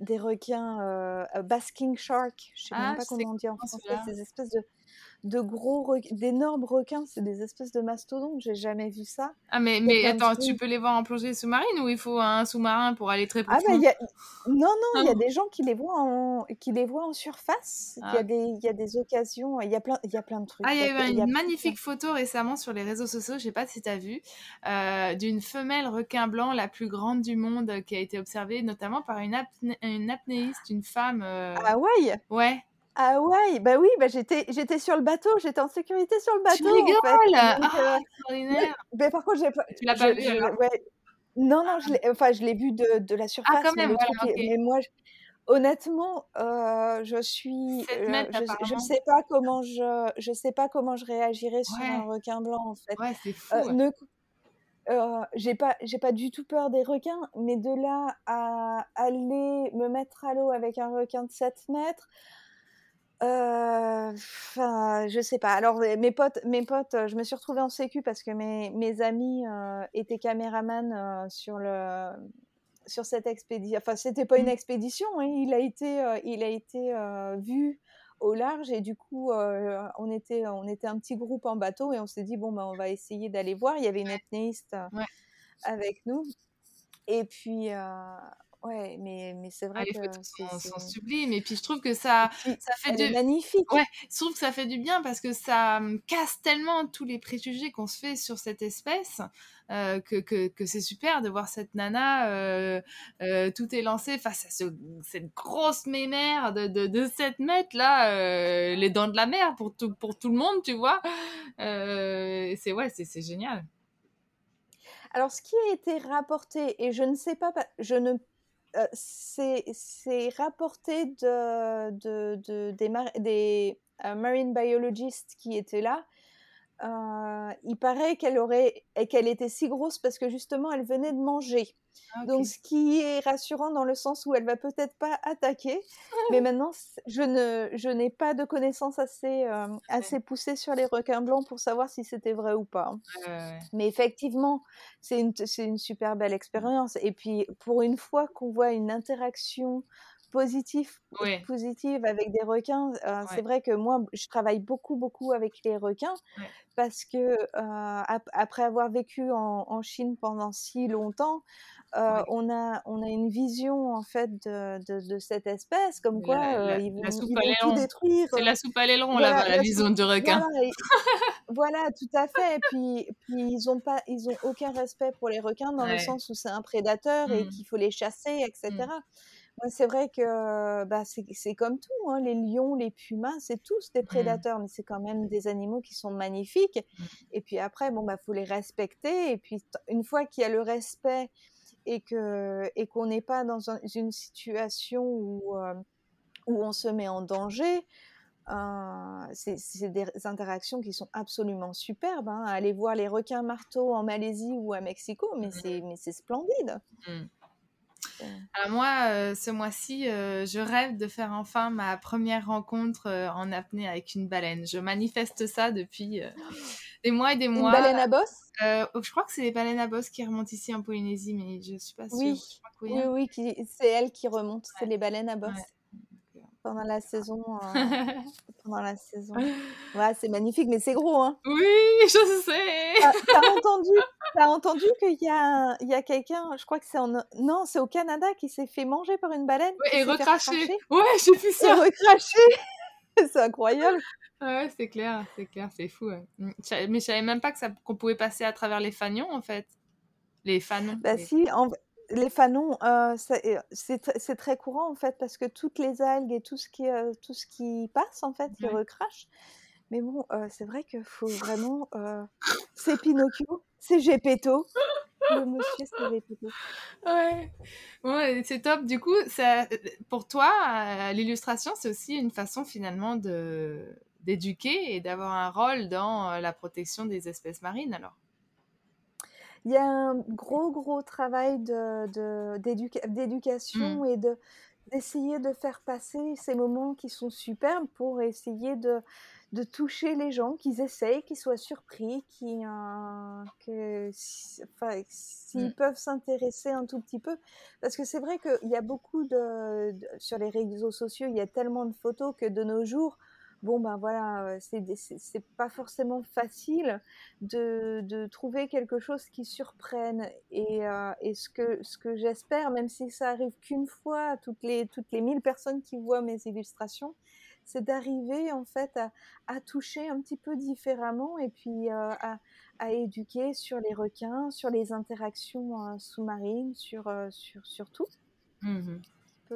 des requins basking shark, je sais même ah, pas comment on dit en français, ces espèces de de gros, d'énormes requins, c'est des espèces de mastodontes, j'ai jamais vu ça. Ah mais, mais attends, tu peux les voir en plongée sous-marine ou il faut un sous-marin pour aller très profond? ah, bah, Non, non, il y a des gens qui les voient en, qui les voient en surface, il, y a ah. des, il y a des occasions, il y a plein, il y a plein de trucs. Ah, il y a eu une magnifique photo récemment sur les réseaux sociaux, je sais pas si tu as vu, euh, d'une femelle requin blanc la plus grande du monde qui a été observée notamment par une, une apnéiste, une femme... Euh... Ah ouais? Ouais, ah ouais, bah oui, bah j'étais j'étais sur le bateau, j'étais en sécurité sur le bateau. Tu rigoles en fait. ah, extraordinaire. Mais, par contre, j'ai pas. Tu l'as pas vu ouais. Non, non, je l'ai, enfin, je l'ai vu de, de la surface. Ah, quand même, mais, mais moi, Honnêtement, euh, je suis, 7 euh, mètres je je sais pas comment je je sais pas comment je réagirais sur un requin blanc, en fait. ouais, c'est fou. Ouais. ne j'ai pas j'ai pas du tout peur des requins, mais de là à aller me mettre à l'eau avec un requin de 7 mètres, heu, enfin, je sais pas. Alors, mes potes mes potes, heu, je me suis retrouvée en sécu parce que mes mes amis, heu, étaient caméramans, heu, sur le sur cette expédi enfin, c'était pas une Mmh. expédition, hein, il a été, il a été, vu au large et du coup, on était on était un petit groupe en bateau et on s'est dit: «Bon, bah, on va essayer d'aller voir». Il y avait une apnéiste, Ouais. avec nous et puis, ouais, mais mais c'est Ah, vrai les que photos sont sublimes et puis je trouve que ça puis ça fait du magnifique. ouais, je trouve que ça fait du bien parce que ça, mmh, casse tellement tous les préjugés qu'on se fait sur cette espèce, heu, que que que c'est super de voir cette nana, heu heu, tout est lancé face à ce cette grosse mémère de de de 7 mètres là, les dents de la mer pour tout pour tout le monde, tu vois? C'est ouais, c'est c'est génial. Alors ce qui a été rapporté et je ne sais pas pa je ne heu, c'est rapporté de de de des des, heu, marine biologistes qui étaient là. Heu, il paraît qu'elle aurait et qu'elle était si grosse parce que justement elle venait de manger. Ah Donc ce qui est rassurant dans le sens où elle va peut-être pas attaquer, mais [LAUGHS] maintenant je ne je n'ai pas de connaissances assez, Ouais. assez poussées sur les requins blancs pour savoir si c'était vrai ou pas, hein. Ouais, ouais, ouais. Mais effectivement, c'est une t c'est une super belle expérience et puis pour une fois qu'on voit une interaction positive Ouais, positive avec des requins, c'est vrai que moi, je travaille beaucoup, beaucoup avec les requins ouais, parce que, ap après avoir vécu en en Chine pendant si longtemps, ouais. on a on a une vision en fait de de de cette espèce comme quoi, la ils la vont soupe ils à vont tout détruire, C'est la soupe à l'aileron voilà la la vision du requin. voilà et [LAUGHS] voilà, tout à fait et puis puis ils ont pas ils ont aucun respect pour les requins dans le sens où c'est un prédateur et Mmh. qu'il faut les chasser et Mmh. C'est vrai que, bah, c'est c'est comme tout, hein, les lions, les pumas, c'est tous des Mmh. prédateurs, mais c'est quand même des animaux qui sont magnifiques Mmh. et puis après, bon, bah, faut les respecter et puis t une fois qu'il y a le respect et que et qu'on n'est pas dans un une situation où, heu, où on se met en danger, Heu, c'est c'est des interactions qui sont absolument superbes, hein. Aller voir les requins marteaux en Malaisie ou à Mexico, mais c'est Mmh. mais c'est splendide. Alors moi, heu, ce mois-ci, heu, je rêve de faire enfin ma première rencontre, heu, en apnée avec une baleine. Je manifeste ça depuis, des mois et des une mois. baleine à bosse? Oh, je crois que c'est les baleines à bosse qui remontent ici en Polynésie, mais je suis pas sûre. Oui, oui, oui, c'est elles qui remontent, c'est les baleines à bosse ouais. pendant la saison, [LAUGHS] pendant la saison. [LAUGHS] Ouais, c'est magnifique, mais c'est gros, hein. Oui, je sais! Tu as tu as entendu? [LAUGHS] tu as entendu qu'il y a il y a quelqu'un, je crois que c'est en non, c'est au Canada, qui s'est fait manger par une baleine, Ouais et recracher Ouais, j'ai vu et ça! recracher. [LAUGHS] C'est incroyable. Ouais, c'est clair, c'est clair, c'est fou, ouais. Savais mais je savais même pas que ça qu'on pouvait passer à travers les fanions, en fait. Les fanons, Bah les si, en les fanons, c'est et c'est très courant en fait parce que toutes les algues et tout ce qui, heu, tout ce qui passe en fait, ils ouais. recrachent. Mais bon, heu, c'est vrai qu'il faut vraiment, c'est Pinocchio, c'est Geppetto, le monsieur c'est. Ouais. Ouais, c'est top. Du coup, ça pour toi, heu, l'illustration, c'est aussi une façon finalement de d'éduquer et d'avoir un rôle dans, heu, la protection des espèces marines alors? Il y a un gros, gros travail de de Mmh. d'éducation et de d'essayer de faire passer ces moments qui sont superbes pour essayer de de toucher les gens, qu'ils essayent, qu'ils soient surpris, qui, heu, que enfin, s'ils Mmh. peuvent s'intéresser un tout petit peu. Parce que c'est vrai qu'il y a beaucoup de de sur les réseaux sociaux, il y a tellement de photos que de nos jours, bon, ben, voilà, c'est pas forcément facile de de trouver quelque chose qui surprenne et heu et ce que ce que j'espère, même si ça arrive qu'une fois toutes les toutes les 1000 personnes qui voient mes illustrations, c'est d'arriver en fait à à toucher un petit peu différemment et puis, heu, à à éduquer sur les requins, sur les interactions, heu, sous-marines, sur, heu, sur sur tout. Mmh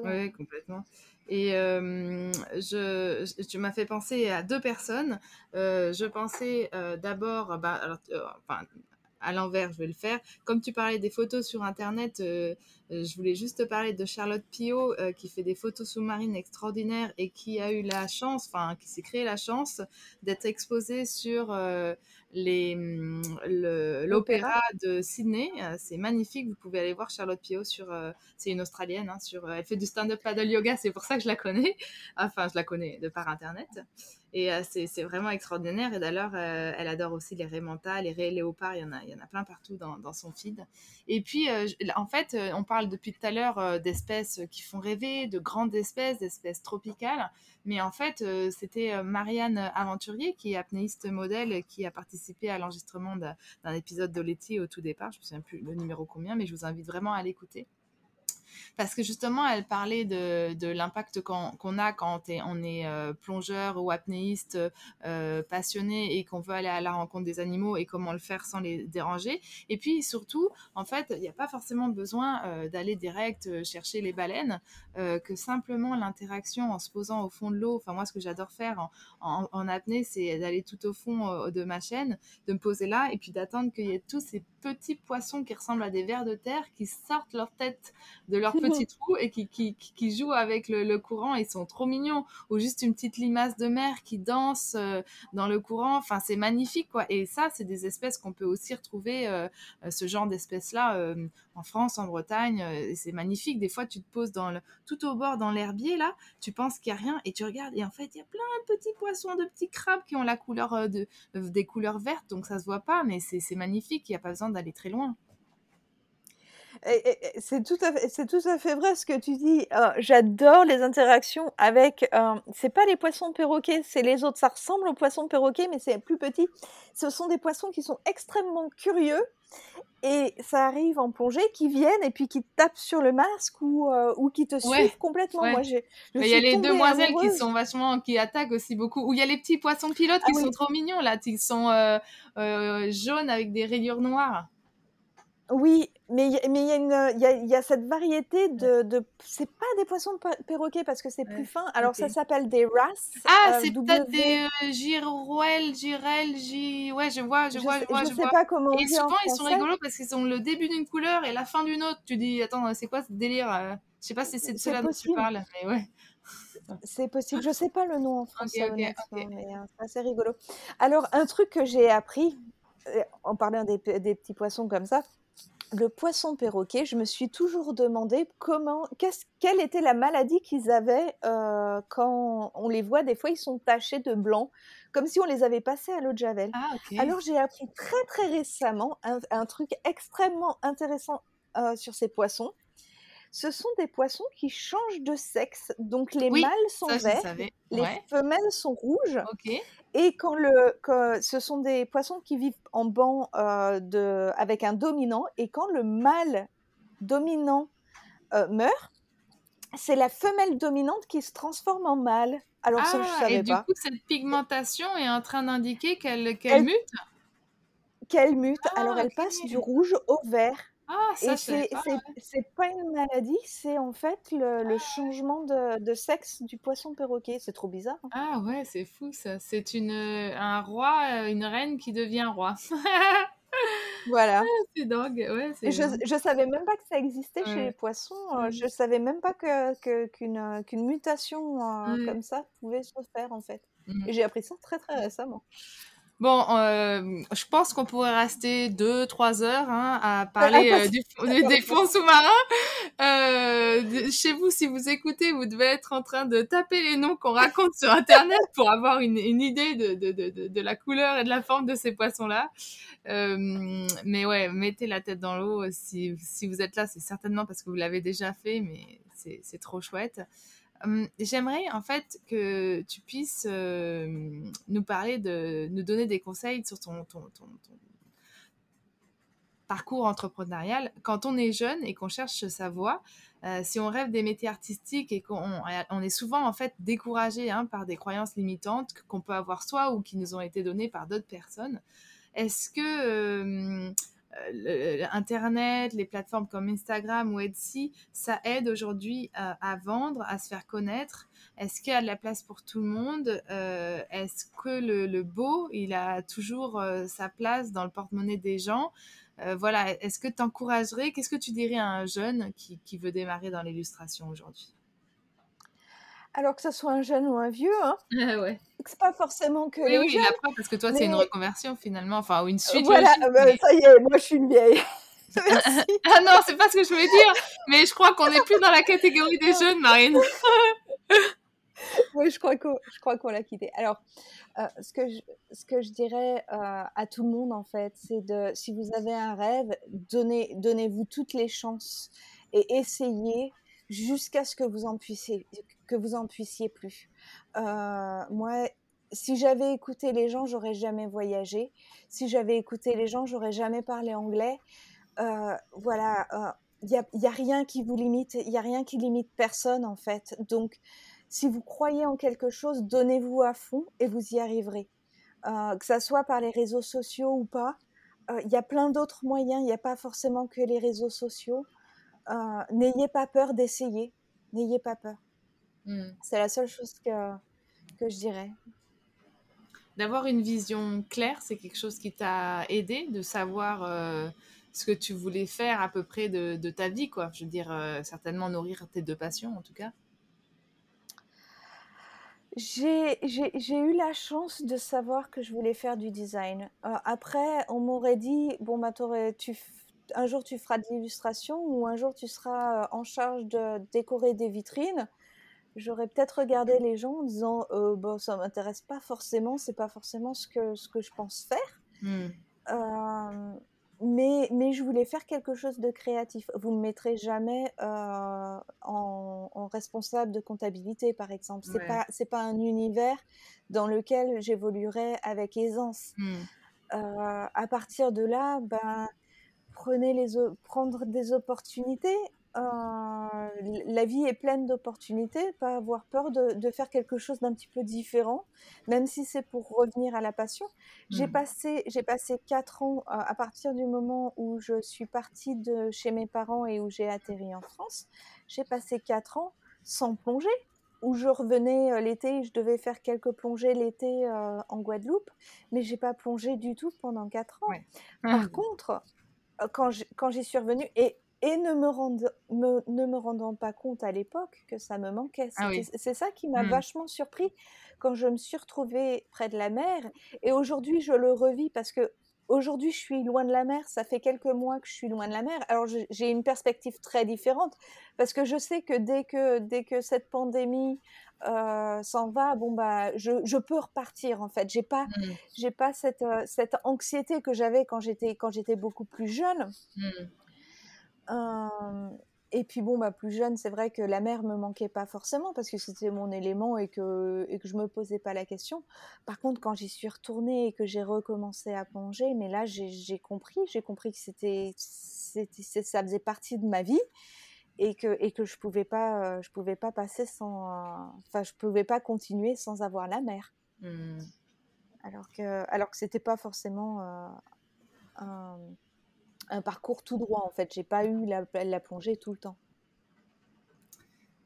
heu complètement. Et je je tu m'as fait penser à 2 personnes. Je pensais, d'abord, bah, alors, heu, enfin, à l'envers, je vais le faire. Comme tu parlais des photos sur Internet, euh, euh, je voulais juste te parler de Charlotte Pio qui fait des photos sous-marines extraordinaires et qui a eu la chance, enfin qui s'est créé la chance d'être exposée sur mm, l'opéra de Sydney. c'est magnifique, vous pouvez aller voir Charlotte Pio sur, c'est une Australienne, hein, sur, elle fait du stand-up paddle yoga, c'est pour ça que je la connais. Enfin, je la connais de par Internet. Et euh, c'est vraiment extraordinaire. Et d'ailleurs, euh, elle adore aussi les raies les raies léopards. Il y en a, il y en a plein partout dans, son feed. Et puis, euh, en fait, on parle depuis tout à l'heure d'espèces qui font rêver, de grandes espèces, d'espèces tropicales. Mais en fait, c'était Marianne Aventurier, qui est apnéiste modèle, qui a participé à l'enregistrement d'un épisode d'Oleti au tout départ. Je ne me souviens plus le numéro combien, mais je vous invite vraiment à l'écouter parce que justement, elle parlait de, de l'impact qu'on a quand on est euh, plongeur ou apnéiste euh, passionné et qu'on veut aller à la rencontre des animaux et comment le faire sans les déranger. Et puis surtout, en fait, il n'y a pas forcément besoin euh, d'aller direct chercher les baleines, que simplement l'interaction en se posant au fond de l'eau, enfin moi ce que j'adore faire en, en, apnée, c'est d'aller tout au fond de ma chaîne, de me poser là et puis d'attendre qu'il y ait tous ces petits poissons qui ressemblent à des vers de terre qui sortent leur tête de leur petit trou et qui, qui, qui jouent avec le, courant. Ils sont trop mignons. Ou juste une petite limace de mer qui danse euh, dans le courant. Enfin, c'est magnifique, quoi. Et ça, c'est des espèces qu'on peut aussi retrouver, euh, euh, ce genre d'espèces-là, en France, en Bretagne. c'est magnifique. Des fois, tu te poses dans le, tout au bord dans l'herbier, là. Tu penses qu'il n'y a rien et tu regardes. Et en fait, il y a plein de petits poissons, de petits crabes qui ont la couleur de, des couleurs vertes. Donc, ça se voit pas, mais c'est magnifique. Il n'y a pas besoin d'aller très loin. C'est tout, à fait, tout à fait vrai ce que tu dis. Euh, j'adore les interactions avec. Euh, c'est pas les poissons perroquets, c'est les autres. Ça ressemble aux poissons perroquets, mais c'est plus petit. Ce sont des poissons qui sont extrêmement curieux et ça arrive en plongée, qui viennent et puis qui tapent sur le masque ou, euh, ou qui te suivent complètement. Moi, il y a les demoiselles qui sont vachement, qui attaquent aussi beaucoup. Ou il y a les petits poissons pilotes qui ah sont trop mignons là, qui sont jaunes avec des rayures noires. Oui, mais il y, a une, y, a, cette variété de, de c'est pas des poissons perroquets parce que c'est plus fin. Alors ça s'appelle des wrasse. Ah, euh, c'est peut-être des euh, girouel, girel, gi... ouais, je vois, je, vois, je vois, je, sais pas comment. Et souvent ils sont rigolos parce qu'ils ont le début d'une couleur et la fin d'une autre. Tu dis, attends, c'est quoi ce délire euh? Je sais pas si c'est de cela dont tu parles, mais ouais. C'est possible. Je sais pas le nom en [LAUGHS] français, mais c'est assez rigolo. Alors, un truc que j'ai appris, en parlant des, des petits poissons comme ça, le poisson perroquet, je me suis toujours demandé comment, quelle était la maladie qu'ils avaient euh, quand on les voit. Des fois, ils sont tachés de blanc, comme si on les avait passés à l'eau de javel. Ah, Alors, j'ai appris très très récemment un, truc extrêmement intéressant euh, sur ces poissons. Ce sont des poissons qui changent de sexe. Donc, les mâles sont verts, les femelles sont rouges. Et quand le, ce sont des poissons qui vivent en banc euh, de, avec un dominant, et quand le mâle dominant euh, meurt, c'est la femelle dominante qui se transforme en mâle. Alors ça, je ah, savais et du coup, cette pigmentation est en train d'indiquer qu'elle mute? Qu'elle mute. Alors ah, elle passe du rouge au vert. Ah, ça, c'est c'est pas une maladie, c'est en fait le, le changement de, de, sexe du poisson perroquet. C'est trop bizarre. Hein. Ah ouais, c'est fou ça. C'est une un roi, euh, une reine qui devient roi. [LAUGHS] voilà. Ah, c'est dingue. Ouais, je, je savais même pas que ça existait chez les poissons. Euh, je savais même pas que qu'une qu'une mutation euh, comme ça pouvait se faire en fait. Mmh. Et j'ai appris ça très très récemment. Bon, euh, je pense qu'on pourrait rester deux, trois heures hein, à parler euh, des fonds sous-marins. Euh, chez vous, si vous écoutez, vous devez être en train de taper les noms qu'on raconte sur Internet pour avoir une, idée de, la couleur et de la forme de ces poissons-là. Mais ouais, mettez la tête dans l'eau. Si vous êtes là, c'est certainement parce que vous l'avez déjà fait, mais c'est trop chouette. J'aimerais en fait que tu puisses nous parler de, nous donner des conseils sur ton, parcours entrepreneurial. Quand on est jeune et qu'on cherche sa voie, si on rêve des métiers artistiques et qu'on on est souvent en fait découragé hein, par des croyances limitantes qu'on peut avoir soi ou qui nous ont été données par d'autres personnes, est-ce que Internet, les plateformes comme Instagram ou Etsy, ça aide aujourd'hui à, vendre, à se faire connaître. Est-ce qu'il y a de la place pour tout le monde? Est-ce que le, beau, il a toujours sa place dans le porte-monnaie des gens? Voilà, est-ce que tu encouragerais, qu'est-ce que tu dirais à un jeune qui veut démarrer dans l'illustration aujourd'hui? Alors que ce soit un jeune ou un vieux, hein. Ah ouais. C'est pas forcément que. Oui, oui, après, parce que toi, c'est une reconversion finalement, enfin, ou une suite. Voilà, bah, ça y est, moi, je suis une vieille. [LAUGHS] ah non, c'est pas ce que je voulais dire, mais je crois qu'on n'est plus dans la catégorie des jeunes, Marine. oui, je crois qu'on, je crois qu'on l'a quitté. Alors, euh, ce que je, ce que je dirais euh, à tout le monde en fait, c'est de, si vous avez un rêve, donnez, donnez-vous toutes les chances et essayez jusqu'à ce que vous en puissiez, que vous en puissiez plus. Euh, moi, si j'avais écouté les gens, j'aurais jamais voyagé. Si j'avais écouté les gens, j'aurais jamais parlé anglais. Euh, voilà, il euh, n'y a, rien qui vous limite, il y a rien qui limite personne en fait. Donc, si vous croyez en quelque chose, donnez-vous à fond et vous y arriverez. que ça soit par les réseaux sociaux ou pas, il y a plein d'autres moyens. Il n'y a pas forcément que les réseaux sociaux. N'ayez pas peur d'essayer. N'ayez pas peur. Hmm. C'est la seule chose que, que je dirais. D'avoir une vision claire, c'est quelque chose qui t'a aidé de savoir euh, ce que tu voulais faire à peu près de, de ta vie, quoi. Je veux dire, euh, certainement nourrir tes deux passions, en tout cas. J'ai eu la chance de savoir que je voulais faire du design. Euh, après, on m'aurait dit, bon, bah, tu, un jour tu feras de l'illustration ou un jour tu seras en charge de décorer des vitrines. J'aurais peut-être regardé les gens en disant euh, bon ça m'intéresse pas forcément c'est pas forcément ce que ce que je pense faire. Mmh. euh, mais mais je voulais faire quelque chose de créatif. Vous me mettrez jamais euh, en, responsable de comptabilité par exemple. C'est pas c'est pas un univers dans lequel j'évoluerai avec aisance. Mmh. à partir de là ben prenez les prendre des opportunités euh, la vie est pleine d'opportunités, pas avoir peur de, faire quelque chose d'un petit peu différent, même si c'est pour revenir à la passion. J'ai mmh. passé, j'ai passé quatre ans euh, à partir du moment où je suis partie de chez mes parents et où j'ai atterri en France. J'ai passé quatre ans sans plonger, où je revenais euh, l'été, je devais faire quelques plongées l'été en Guadeloupe, mais j'ai pas plongé du tout pendant quatre ans. Par mmh. [LAUGHS] contre, quand j'y suis revenue, et et ne me, rende, ne me rendant pas compte à l'époque que ça me manquait. Ah c'est ça qui m'a mmh. vachement surpris quand je me suis retrouvée près de la mer. Et aujourd'hui, je le revis parce que aujourd'hui, je suis loin de la mer. Ça fait quelques mois que je suis loin de la mer. Alors, j'ai une perspective très différente parce que je sais que dès que, dès que cette pandémie euh, s'en va, bon bah, je, je, peux repartir en fait. J'ai pas, mmh. j'ai pas cette, euh, cette anxiété que j'avais quand j'étais quand j'étais beaucoup plus jeune. Mmh et puis bon, bah, plus jeune, c'est vrai que la mer me manquait pas forcément parce que c'était mon élément et que, et que je me posais pas la question. Par contre, quand j'y suis retournée et que j'ai recommencé à plonger, mais là, j'ai compris, j'ai compris que c'était, ça faisait partie de ma vie et que, et que je pouvais pas, je pouvais pas passer sans, enfin, je pouvais pas continuer sans avoir la mer. Mmh. Alors que, alors que c'était pas forcément un un parcours tout droit en fait. J'ai pas eu la, la, plongée tout le temps.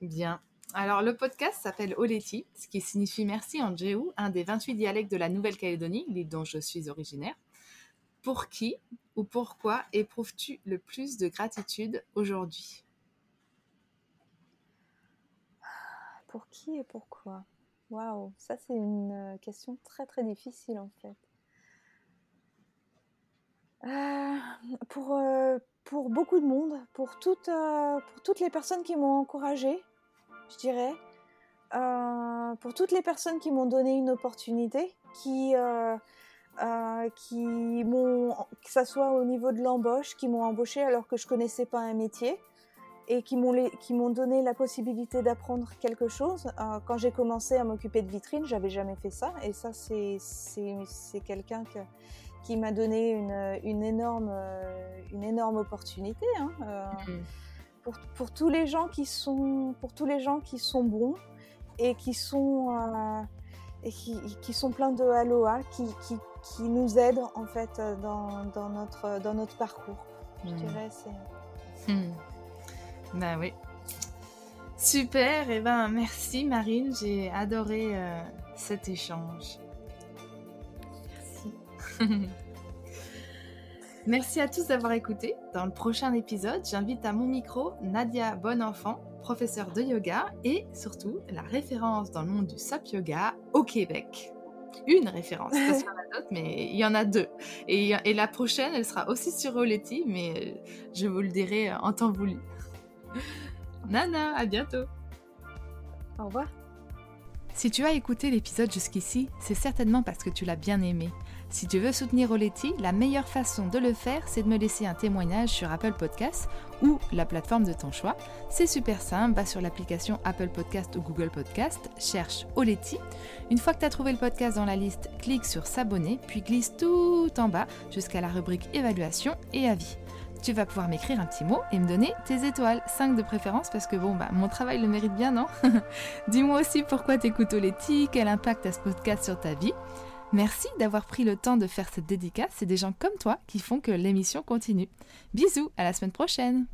Bien. Alors le podcast s'appelle Oleti, ce qui signifie merci en Jéhu, un des 28 dialectes de la Nouvelle-Calédonie, l'île dont je suis originaire. Pour qui ou pourquoi éprouves-tu le plus de gratitude aujourd'hui? Pour qui et pourquoi Waouh, ça c'est une euh, question très très difficile en fait. Euh, pour, euh, pour beaucoup de monde, pour toutes, pour toutes les personnes qui m'ont encouragée, je dirais, pour toutes les personnes qui m'ont donné une opportunité, qui, qui m'ont, que ça soit au niveau de l'embauche, qui m'ont embauché alors que je connaissais pas un métier et qui m'ont, donné la possibilité d'apprendre quelque chose. quand j'ai commencé à m'occuper de vitrines, j'avais jamais fait ça et ça c'est, quelqu'un que qui m'a donné une, une, énorme, euh, une énorme opportunité. Hein, euh, mm. pour, pour, tous les gens qui sont, pour tous les gens qui sont bons et qui sont, euh, et qui, qui, sont pleins de aloha, qui, qui, qui nous aide en fait dans, dans, notre, dans notre parcours. Je dirais c'est. Hmm. Ben oui. Super, et ben merci Marine, j'ai adoré euh, cet échange. Merci. [LAUGHS] Merci à tous d'avoir écouté. Dans le prochain épisode, j'invite à mon micro Nadia Bonenfant, professeure de yoga et surtout la référence dans le monde du SAP yoga au Québec. Une référence, parce qu'il y en a d'autres, mais il y en a deux. Et, et la prochaine, elle sera aussi sur Oleti, mais euh, je vous le dirai euh, en temps voulu. [LAUGHS] Nana, à bientôt. Au revoir. Si tu as écouté l'épisode jusqu'ici, c'est certainement parce que tu l'as bien aimé. Si tu veux soutenir Oleti, la meilleure façon de le faire, c'est de me laisser un témoignage sur Apple Podcasts ou la plateforme de ton choix. C'est super simple, va sur l'application Apple Podcast ou Google Podcast, cherche Oleti. Une fois que tu as trouvé le podcast dans la liste, clique sur s'abonner, puis glisse tout en bas jusqu'à la rubrique évaluation et avis. Tu vas pouvoir m'écrire un petit mot et me donner tes étoiles, 5 de préférence parce que bon bah mon travail le mérite bien, non [LAUGHS] Dis-moi aussi pourquoi t'écoutes Oleti, quel impact a ce podcast sur ta vie. Merci d'avoir pris le temps de faire cette dédicace, c'est des gens comme toi qui font que l'émission continue. Bisous, à la semaine prochaine